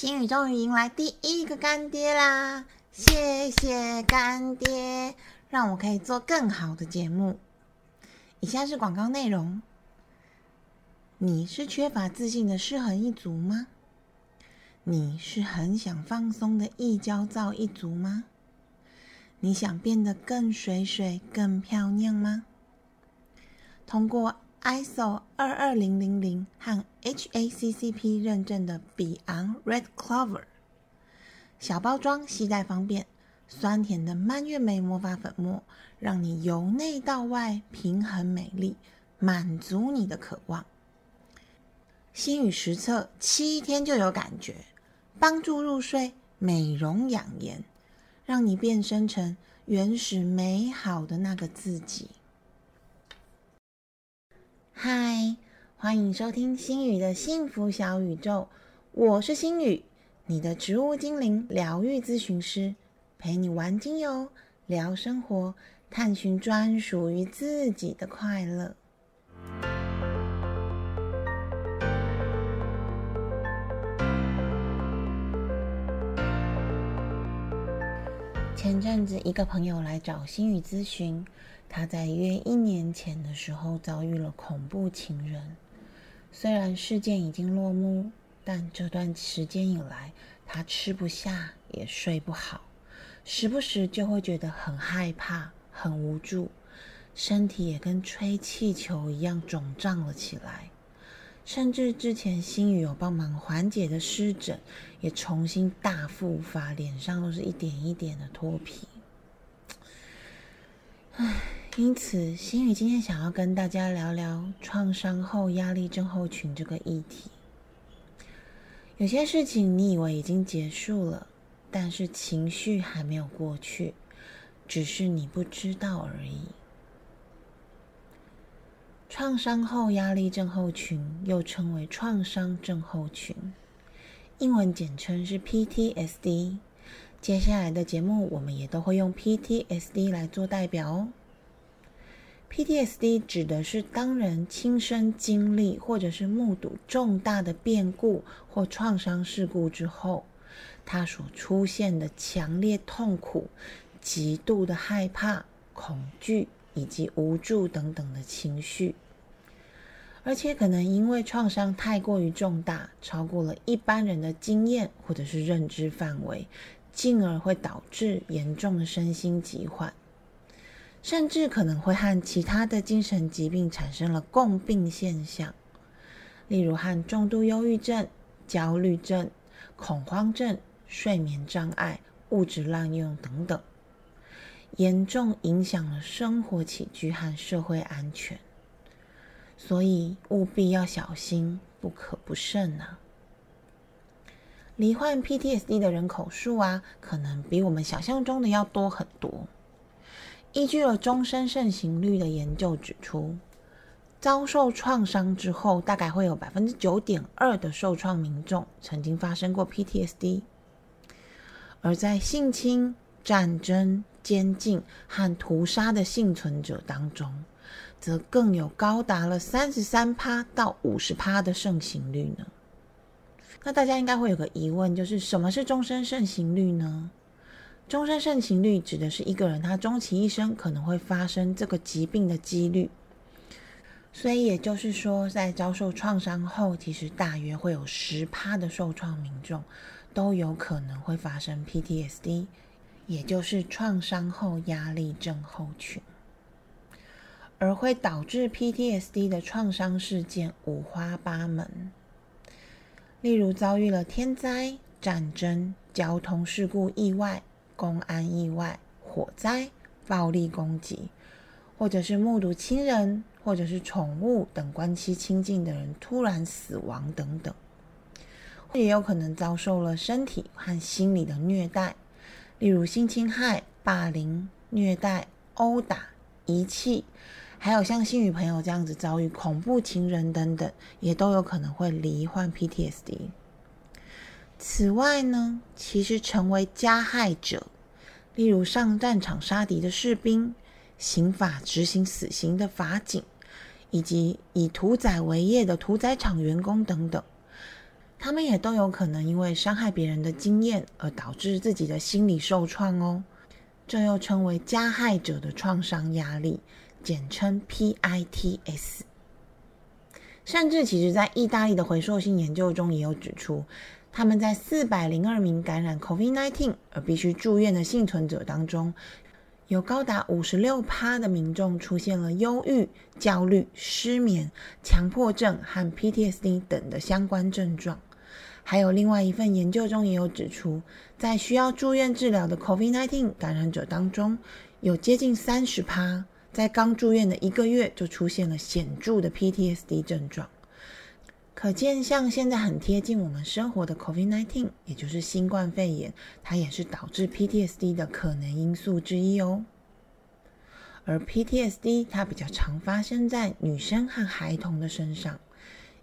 星宇终于迎来第一个干爹啦！谢谢干爹，让我可以做更好的节目。以下是广告内容。你是缺乏自信的失衡一族吗？你是很想放松的易焦躁一族吗？你想变得更水水、更漂亮吗？通过 ISO 二二零零零和 HACCP 认证的比昂 Red Clover 小包装，携带方便，酸甜的蔓越莓魔法粉末，让你由内到外平衡美丽，满足你的渴望。心语实测七天就有感觉，帮助入睡、美容养颜，让你变身成原始美好的那个自己。嗨，欢迎收听心语的幸福小宇宙，我是心语，你的植物精灵疗愈咨询师，陪你玩精油、聊生活，探寻专属于自己的快乐。前阵子，一个朋友来找心宇咨询，他在约一年前的时候遭遇了恐怖情人。虽然事件已经落幕，但这段时间以来，他吃不下，也睡不好，时不时就会觉得很害怕、很无助，身体也跟吹气球一样肿胀了起来。甚至之前心宇有帮忙缓解的湿疹，也重新大复发，脸上都是一点一点的脱皮。唉，因此心宇今天想要跟大家聊聊创伤后压力症候群这个议题。有些事情你以为已经结束了，但是情绪还没有过去，只是你不知道而已。创伤后压力症候群又称为创伤症候群，英文简称是 PTSD。接下来的节目我们也都会用 PTSD 来做代表哦。PTSD 指的是当人亲身经历或者是目睹重大的变故或创伤事故之后，他所出现的强烈痛苦、极度的害怕、恐惧。以及无助等等的情绪，而且可能因为创伤太过于重大，超过了一般人的经验或者是认知范围，进而会导致严重的身心疾患，甚至可能会和其他的精神疾病产生了共病现象，例如和重度忧郁症、焦虑症、恐慌症、睡眠障碍、物质滥用等等。严重影响了生活起居和社会安全，所以务必要小心，不可不慎啊！罹患 PTSD 的人口数啊，可能比我们想象中的要多很多。依据了终身盛行率的研究指出，遭受创伤之后，大概会有百分之九点二的受创民众曾经发生过 PTSD，而在性侵、战争。监禁和屠杀的幸存者当中，则更有高达了三十三趴到五十趴的盛行率呢。那大家应该会有个疑问，就是什么是终身盛行率呢？终身盛行率指的是一个人他终其一生可能会发生这个疾病的几率。所以也就是说，在遭受创伤后，其实大约会有十趴的受创民众都有可能会发生 PTSD。也就是创伤后压力症候群，而会导致 PTSD 的创伤事件五花八门，例如遭遇了天灾、战争、交通事故、意外、公安意外、火灾、暴力攻击，或者是目睹亲人或者是宠物等关系亲近的人突然死亡等等，也有可能遭受了身体和心理的虐待。例如性侵害、霸凌、虐待、殴打、遗弃，还有像新宇朋友这样子遭遇恐怖情人等等，也都有可能会罹患 PTSD。此外呢，其实成为加害者，例如上战场杀敌的士兵、刑法执行死刑的法警，以及以屠宰为业的屠宰场员工等等，他们也都有可能因为伤害别人的经验而导致自己的心理受创哦。这又称为加害者的创伤压力，简称 PITS。甚至，其实在意大利的回溯性研究中也有指出，他们在四百零二名感染 COVID-19 而必须住院的幸存者当中。有高达五十六趴的民众出现了忧郁、焦虑、失眠、强迫症和 PTSD 等的相关症状。还有另外一份研究中也有指出，在需要住院治疗的 COVID-19 感染者当中，有接近三十趴在刚住院的一个月就出现了显著的 PTSD 症状。可见，像现在很贴近我们生活的 COVID-19，也就是新冠肺炎，它也是导致 PTSD 的可能因素之一哦。而 PTSD 它比较常发生在女生和孩童的身上，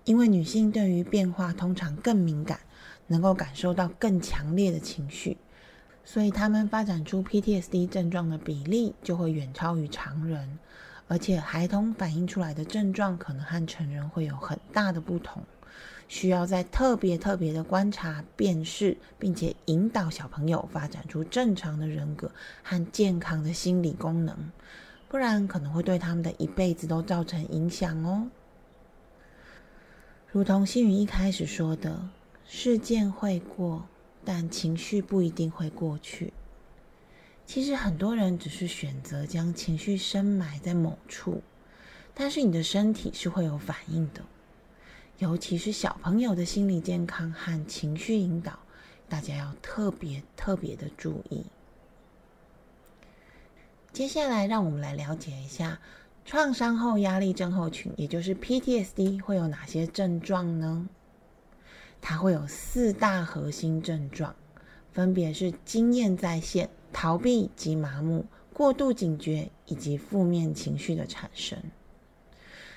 因为女性对于变化通常更敏感，能够感受到更强烈的情绪，所以她们发展出 PTSD 症状的比例就会远超于常人。而且，孩童反映出来的症状可能和成人会有很大的不同，需要在特别特别的观察、辨识，并且引导小朋友发展出正常的人格和健康的心理功能，不然可能会对他们的一辈子都造成影响哦。如同新宇一开始说的，事件会过，但情绪不一定会过去。其实很多人只是选择将情绪深埋在某处，但是你的身体是会有反应的。尤其是小朋友的心理健康和情绪引导，大家要特别特别的注意。接下来，让我们来了解一下创伤后压力症候群，也就是 PTSD 会有哪些症状呢？它会有四大核心症状，分别是经验再现。逃避及麻木、过度警觉以及负面情绪的产生。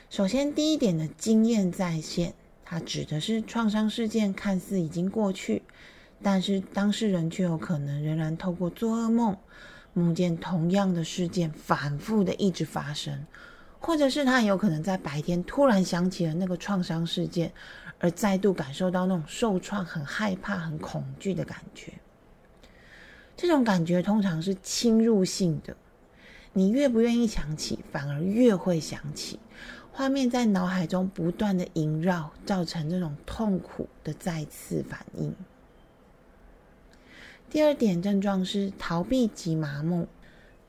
首先，第一点的经验再现，它指的是创伤事件看似已经过去，但是当事人却有可能仍然透过做噩梦，梦见同样的事件反复的一直发生，或者是他有可能在白天突然想起了那个创伤事件，而再度感受到那种受创、很害怕、很恐惧的感觉。这种感觉通常是侵入性的，你越不愿意想起，反而越会想起，画面在脑海中不断的萦绕，造成这种痛苦的再次反应。第二点症状是逃避及麻木，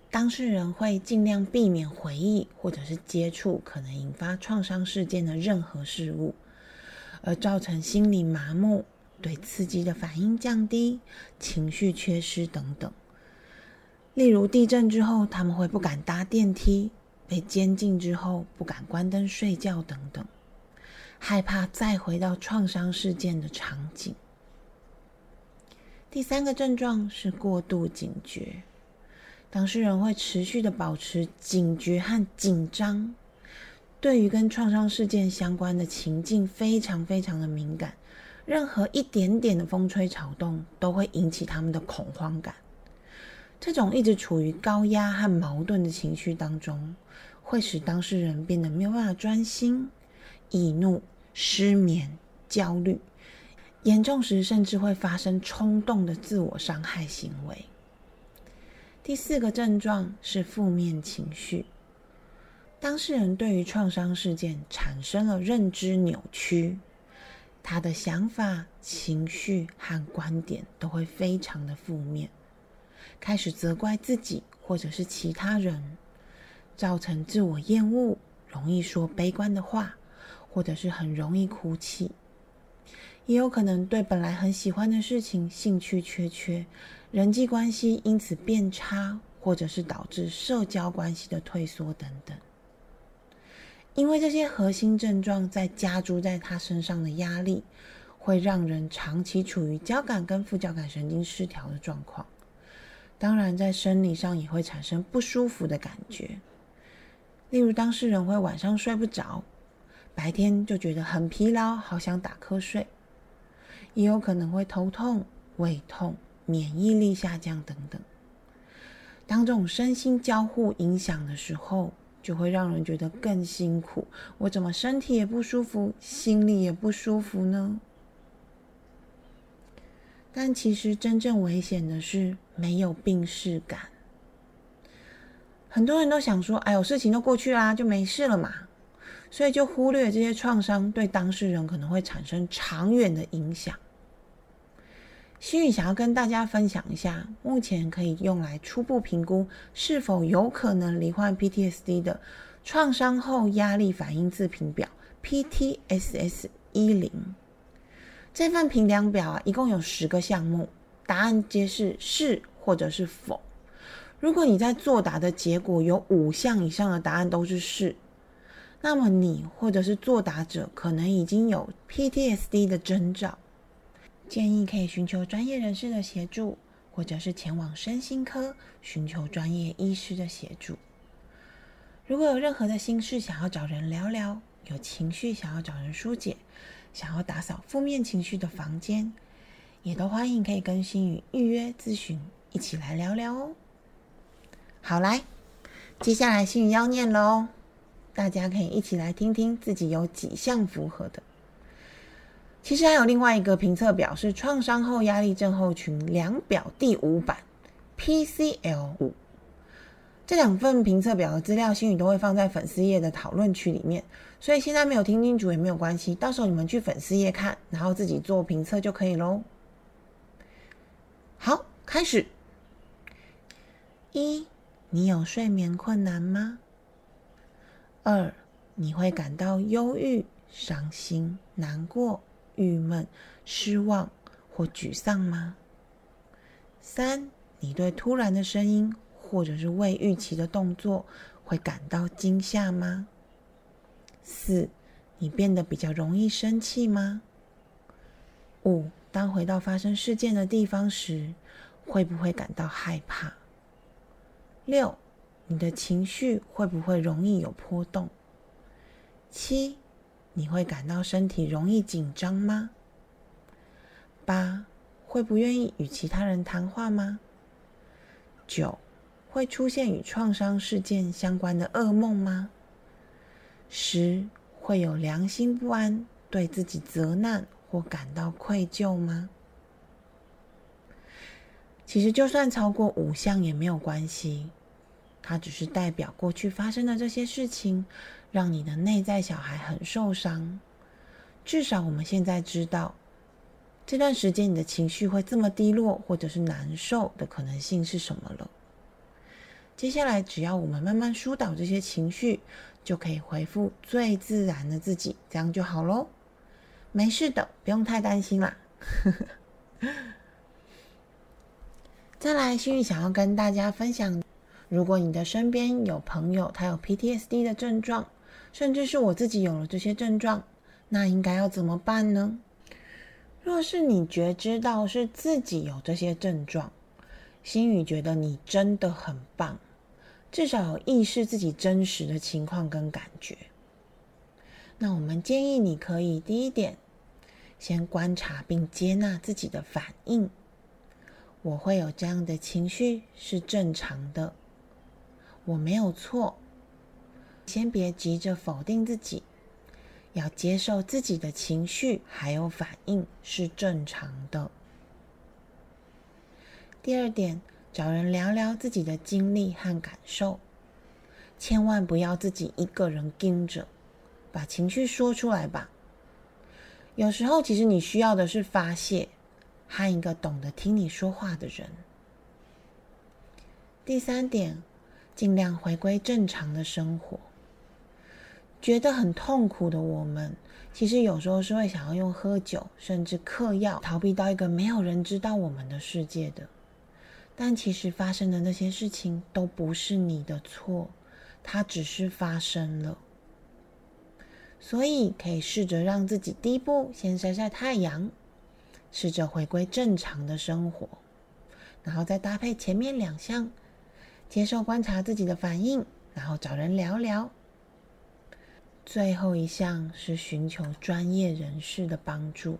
当事人会尽量避免回忆或者是接触可能引发创伤事件的任何事物，而造成心理麻木。对刺激的反应降低，情绪缺失等等。例如地震之后，他们会不敢搭电梯；被监禁之后，不敢关灯睡觉等等，害怕再回到创伤事件的场景。第三个症状是过度警觉，当事人会持续的保持警觉和紧张，对于跟创伤事件相关的情境非常非常的敏感。任何一点点的风吹草动都会引起他们的恐慌感。这种一直处于高压和矛盾的情绪当中，会使当事人变得没有办法专心、易怒、失眠、焦虑，严重时甚至会发生冲动的自我伤害行为。第四个症状是负面情绪，当事人对于创伤事件产生了认知扭曲。他的想法、情绪和观点都会非常的负面，开始责怪自己或者是其他人，造成自我厌恶，容易说悲观的话，或者是很容易哭泣，也有可能对本来很喜欢的事情兴趣缺缺，人际关系因此变差，或者是导致社交关系的退缩等等。因为这些核心症状在加诸在他身上的压力，会让人长期处于交感跟副交感神经失调的状况。当然，在生理上也会产生不舒服的感觉，例如当事人会晚上睡不着，白天就觉得很疲劳，好想打瞌睡，也有可能会头痛、胃痛、免疫力下降等等。当这种身心交互影响的时候，就会让人觉得更辛苦。我怎么身体也不舒服，心里也不舒服呢？但其实真正危险的是没有病逝感。很多人都想说：“哎呦，事情都过去啦，就没事了嘛。”所以就忽略这些创伤对当事人可能会产生长远的影响。心宇想要跟大家分享一下，目前可以用来初步评估是否有可能罹患 PTSD 的创伤后压力反应自评表 （PTSS 一零）。这份评量表啊，一共有十个项目，答案皆是是或者是否。如果你在作答的结果有五项以上的答案都是是。那么你或者是作答者可能已经有 PTSD 的征兆，建议可以寻求专业人士的协助，或者是前往身心科寻求专业医师的协助。如果有任何的心事想要找人聊聊，有情绪想要找人疏解，想要打扫负面情绪的房间，也都欢迎可以跟心宇预约咨询，一起来聊聊哦。好，来，接下来心宇要念了哦。大家可以一起来听听自己有几项符合的。其实还有另外一个评测表，是创伤后压力症候群量表第五版 （PCL 五）。这两份评测表的资料，心宇都会放在粉丝页的讨论区里面，所以现在没有听清楚也没有关系，到时候你们去粉丝页看，然后自己做评测就可以喽。好，开始。一，你有睡眠困难吗？二，你会感到忧郁、伤心、难过、郁闷、失望或沮丧吗？三，你对突然的声音或者是未预期的动作会感到惊吓吗？四，你变得比较容易生气吗？五，当回到发生事件的地方时，会不会感到害怕？六。你的情绪会不会容易有波动？七，你会感到身体容易紧张吗？八，会不愿意与其他人谈话吗？九，会出现与创伤事件相关的噩梦吗？十，会有良心不安，对自己责难或感到愧疚吗？其实，就算超过五项也没有关系。它只是代表过去发生的这些事情，让你的内在小孩很受伤。至少我们现在知道，这段时间你的情绪会这么低落或者是难受的可能性是什么了。接下来，只要我们慢慢疏导这些情绪，就可以回复最自然的自己，这样就好喽。没事的，不用太担心啦。再来，幸运想要跟大家分享。如果你的身边有朋友，他有 PTSD 的症状，甚至是我自己有了这些症状，那应该要怎么办呢？若是你觉知到是自己有这些症状，心宇觉得你真的很棒，至少有意识自己真实的情况跟感觉。那我们建议你可以第一点，先观察并接纳自己的反应。我会有这样的情绪是正常的。我没有错，先别急着否定自己，要接受自己的情绪还有反应是正常的。第二点，找人聊聊自己的经历和感受，千万不要自己一个人盯着，把情绪说出来吧。有时候，其实你需要的是发泄和一个懂得听你说话的人。第三点。尽量回归正常的生活。觉得很痛苦的我们，其实有时候是会想要用喝酒，甚至嗑药，逃避到一个没有人知道我们的世界的。但其实发生的那些事情都不是你的错，它只是发生了。所以可以试着让自己第一步先晒晒太阳，试着回归正常的生活，然后再搭配前面两项。接受观察自己的反应，然后找人聊聊。最后一项是寻求专业人士的帮助，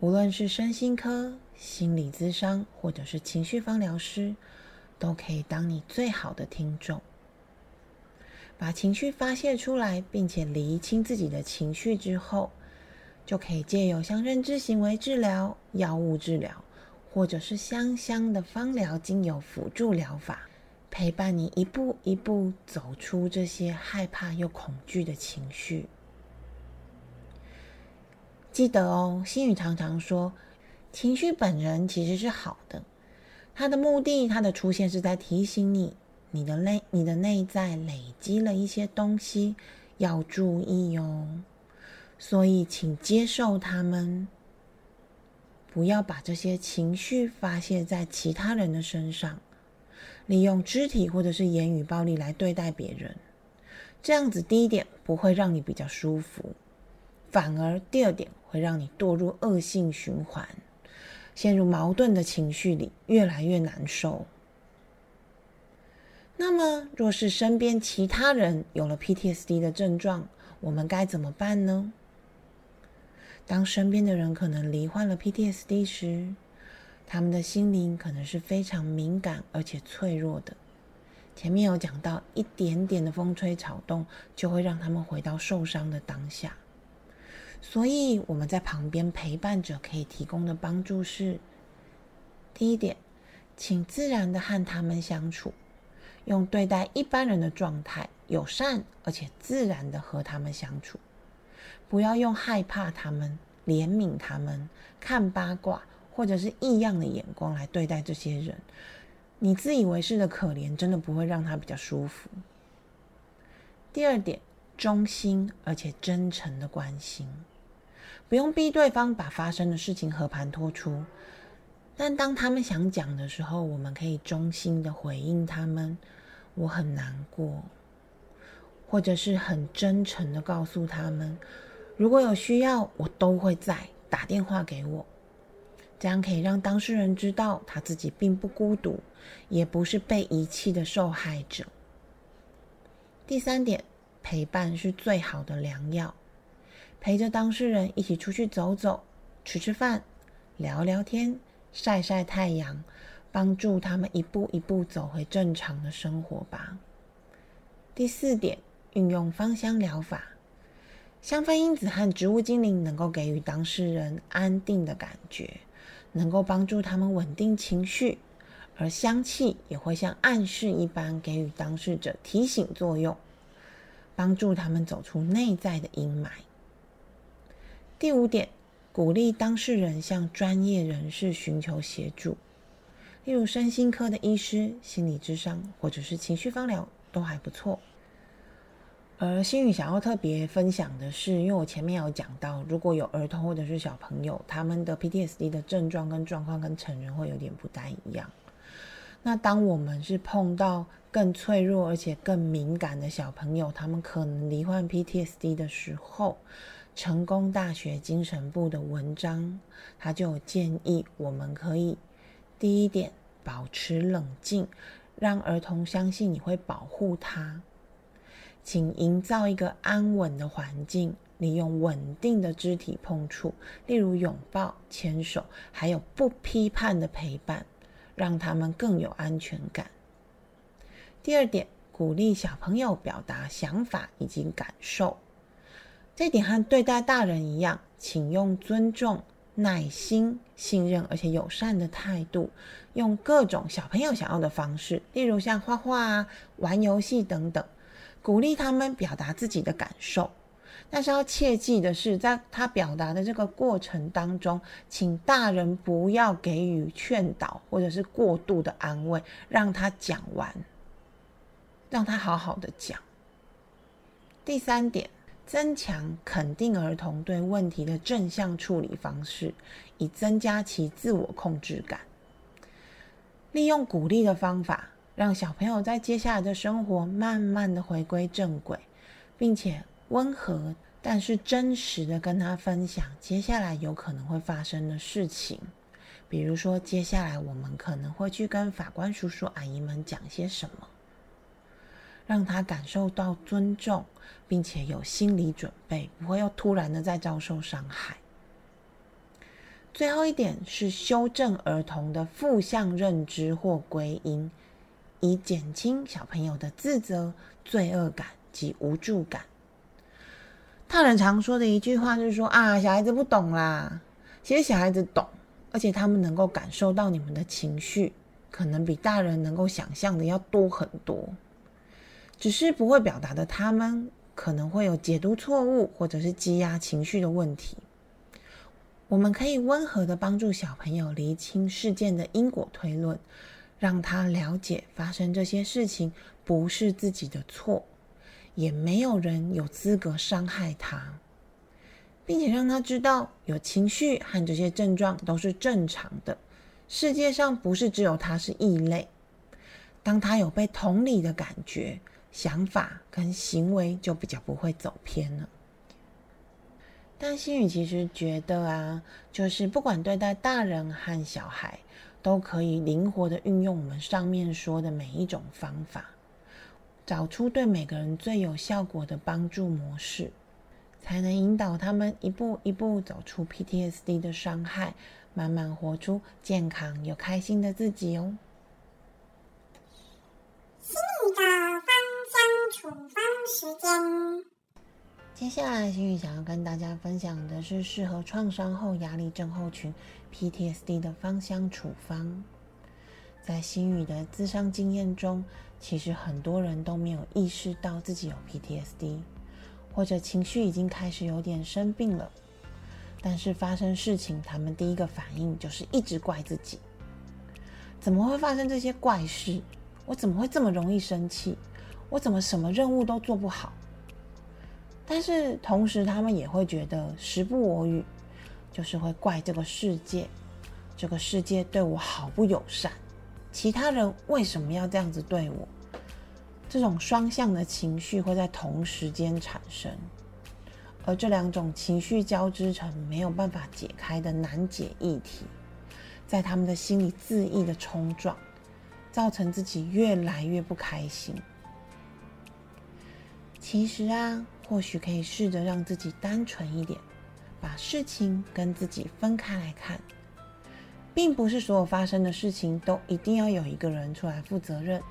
无论是身心科、心理咨商，或者是情绪方疗师，都可以当你最好的听众。把情绪发泄出来，并且厘清自己的情绪之后，就可以借由像认知行为治疗、药物治疗，或者是香香的芳疗精油辅助疗法，陪伴你一步一步走出这些害怕又恐惧的情绪。记得哦，心语常常说，情绪本人其实是好的，它的目的，它的出现是在提醒你，你的内，你的内在累积了一些东西。要注意哦，所以请接受他们，不要把这些情绪发泄在其他人的身上，利用肢体或者是言语暴力来对待别人，这样子第一点不会让你比较舒服，反而第二点会让你堕入恶性循环，陷入矛盾的情绪里，越来越难受。那么，若是身边其他人有了 PTSD 的症状，我们该怎么办呢？当身边的人可能罹患了 PTSD 时，他们的心灵可能是非常敏感而且脆弱的。前面有讲到，一点点的风吹草动就会让他们回到受伤的当下。所以我们在旁边陪伴者可以提供的帮助是：第一点，请自然的和他们相处。用对待一般人的状态，友善而且自然的和他们相处，不要用害怕他们、怜悯他们、看八卦或者是异样的眼光来对待这些人。你自以为是的可怜，真的不会让他比较舒服。第二点，忠心而且真诚的关心，不用逼对方把发生的事情和盘托出。但当他们想讲的时候，我们可以衷心的回应他们：“我很难过。”或者是很真诚的告诉他们：“如果有需要，我都会在，打电话给我。”这样可以让当事人知道他自己并不孤独，也不是被遗弃的受害者。第三点，陪伴是最好的良药，陪着当事人一起出去走走，吃吃饭，聊聊天。晒晒太阳，帮助他们一步一步走回正常的生活吧。第四点，运用芳香疗法，香氛因子和植物精灵能够给予当事人安定的感觉，能够帮助他们稳定情绪，而香气也会像暗示一般给予当事者提醒作用，帮助他们走出内在的阴霾。第五点。鼓励当事人向专业人士寻求协助，例如身心科的医师、心理智商或者是情绪方疗都还不错。而心宇想要特别分享的是，因为我前面有讲到，如果有儿童或者是小朋友，他们的 PTSD 的症状跟状况跟成人会有点不太一样。那当我们是碰到更脆弱而且更敏感的小朋友，他们可能罹患 PTSD 的时候。成功大学精神部的文章，他就建议我们可以第一点保持冷静，让儿童相信你会保护他，请营造一个安稳的环境，利用稳定的肢体碰触，例如拥抱、牵手，还有不批判的陪伴，让他们更有安全感。第二点，鼓励小朋友表达想法以及感受。这点和对待大人一样，请用尊重、耐心、信任而且友善的态度，用各种小朋友想要的方式，例如像画画啊、玩游戏等等，鼓励他们表达自己的感受。但是要切记的是，在他表达的这个过程当中，请大人不要给予劝导或者是过度的安慰，让他讲完，让他好好的讲。第三点。增强肯定儿童对问题的正向处理方式，以增加其自我控制感。利用鼓励的方法，让小朋友在接下来的生活慢慢的回归正轨，并且温和但是真实的跟他分享接下来有可能会发生的事情。比如说，接下来我们可能会去跟法官叔叔阿姨们讲些什么。让他感受到尊重，并且有心理准备，不会又突然的再遭受伤害。最后一点是修正儿童的负向认知或归因，以减轻小朋友的自责、罪恶感及无助感。大人常说的一句话就是说啊，小孩子不懂啦。其实小孩子懂，而且他们能够感受到你们的情绪，可能比大人能够想象的要多很多。只是不会表达的，他们可能会有解读错误，或者是积压情绪的问题。我们可以温和的帮助小朋友厘清事件的因果推论，让他了解发生这些事情不是自己的错。也没有人有资格伤害他，并且让他知道有情绪和这些症状都是正常的。世界上不是只有他是异类。当他有被同理的感觉，想法跟行为就比较不会走偏了。但心宇其实觉得啊，就是不管对待大人和小孩，都可以灵活的运用我们上面说的每一种方法。找出对每个人最有效果的帮助模式，才能引导他们一步一步走出 PTSD 的伤害，慢慢活出健康又开心的自己哦。心语的芳香处方时间，接下来心宇想要跟大家分享的是适合创伤后压力症候群 PTSD 的芳香处方。在心宇的自伤经验中。其实很多人都没有意识到自己有 PTSD，或者情绪已经开始有点生病了。但是发生事情，他们第一个反应就是一直怪自己：怎么会发生这些怪事？我怎么会这么容易生气？我怎么什么任务都做不好？但是同时，他们也会觉得时不我与，就是会怪这个世界，这个世界对我好不友善。其他人为什么要这样子对我？这种双向的情绪会在同时间产生，而这两种情绪交织成没有办法解开的难解议题，在他们的心里恣意的冲撞，造成自己越来越不开心。其实啊，或许可以试着让自己单纯一点，把事情跟自己分开来看。并不是所有发生的事情都一定要有一个人出来负责任，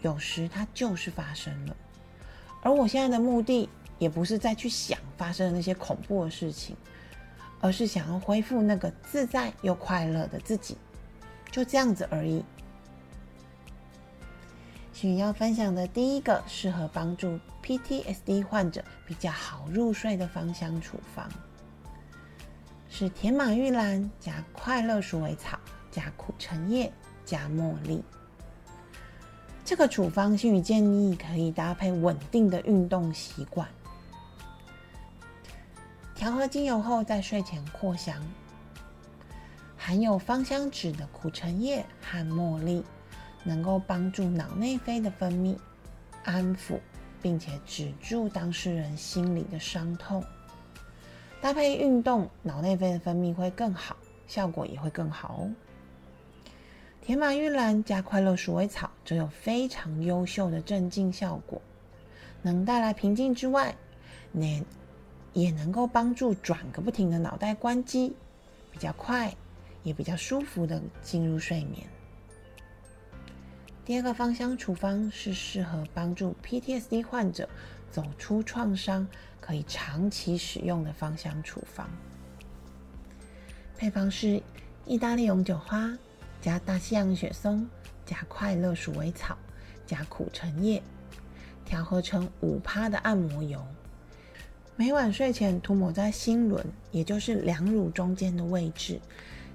有时它就是发生了。而我现在的目的也不是再去想发生的那些恐怖的事情，而是想要恢复那个自在又快乐的自己，就这样子而已。需要分享的第一个适合帮助 PTSD 患者比较好入睡的芳香处方。是甜马玉兰加快乐鼠尾草加苦橙叶加茉莉。这个处方，心语建议可以搭配稳定的运动习惯，调和精油后在睡前扩香。含有芳香脂的苦橙叶和茉莉，能够帮助脑内啡的分泌，安抚并且止住当事人心里的伤痛。搭配运动，脑内啡的分泌会更好，效果也会更好哦。铁马玉兰加快乐鼠尾草则有非常优秀的镇静效果，能带来平静之外，能也能够帮助转个不停的脑袋关机，比较快，也比较舒服的进入睡眠。第二个芳香处方是适合帮助 PTSD 患者走出创伤。可以长期使用的芳香处方，配方是意大利永久花加大西洋雪松加快乐鼠尾草加苦橙叶，调和成五趴的按摩油，每晚睡前涂抹在心轮，也就是两乳中间的位置，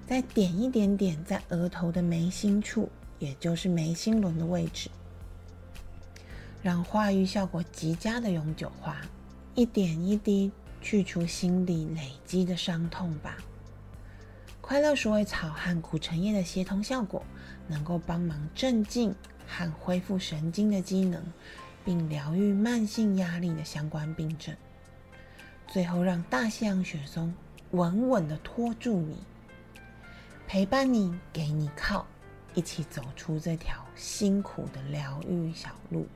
再点一点点在额头的眉心处，也就是眉心轮的位置，让化瘀效果极佳的永久花。一点一滴去除心里累积的伤痛吧。快乐鼠尾草和苦橙叶的协同效果，能够帮忙镇静和恢复神经的机能，并疗愈慢性压力的相关病症。最后，让大西洋雪松稳稳的托住你，陪伴你，给你靠，一起走出这条辛苦的疗愈小路。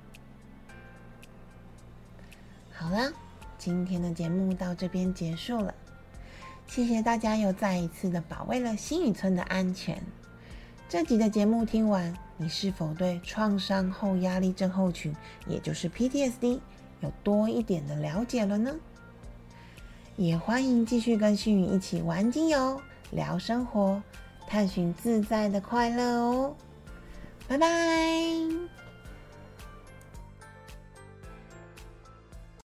好啦。今天的节目到这边结束了，谢谢大家又再一次的保卫了新宇村的安全。这集的节目听完，你是否对创伤后压力症候群，也就是 PTSD，有多一点的了解了呢？也欢迎继续跟星宇一起玩精油、聊生活、探寻自在的快乐哦。拜拜。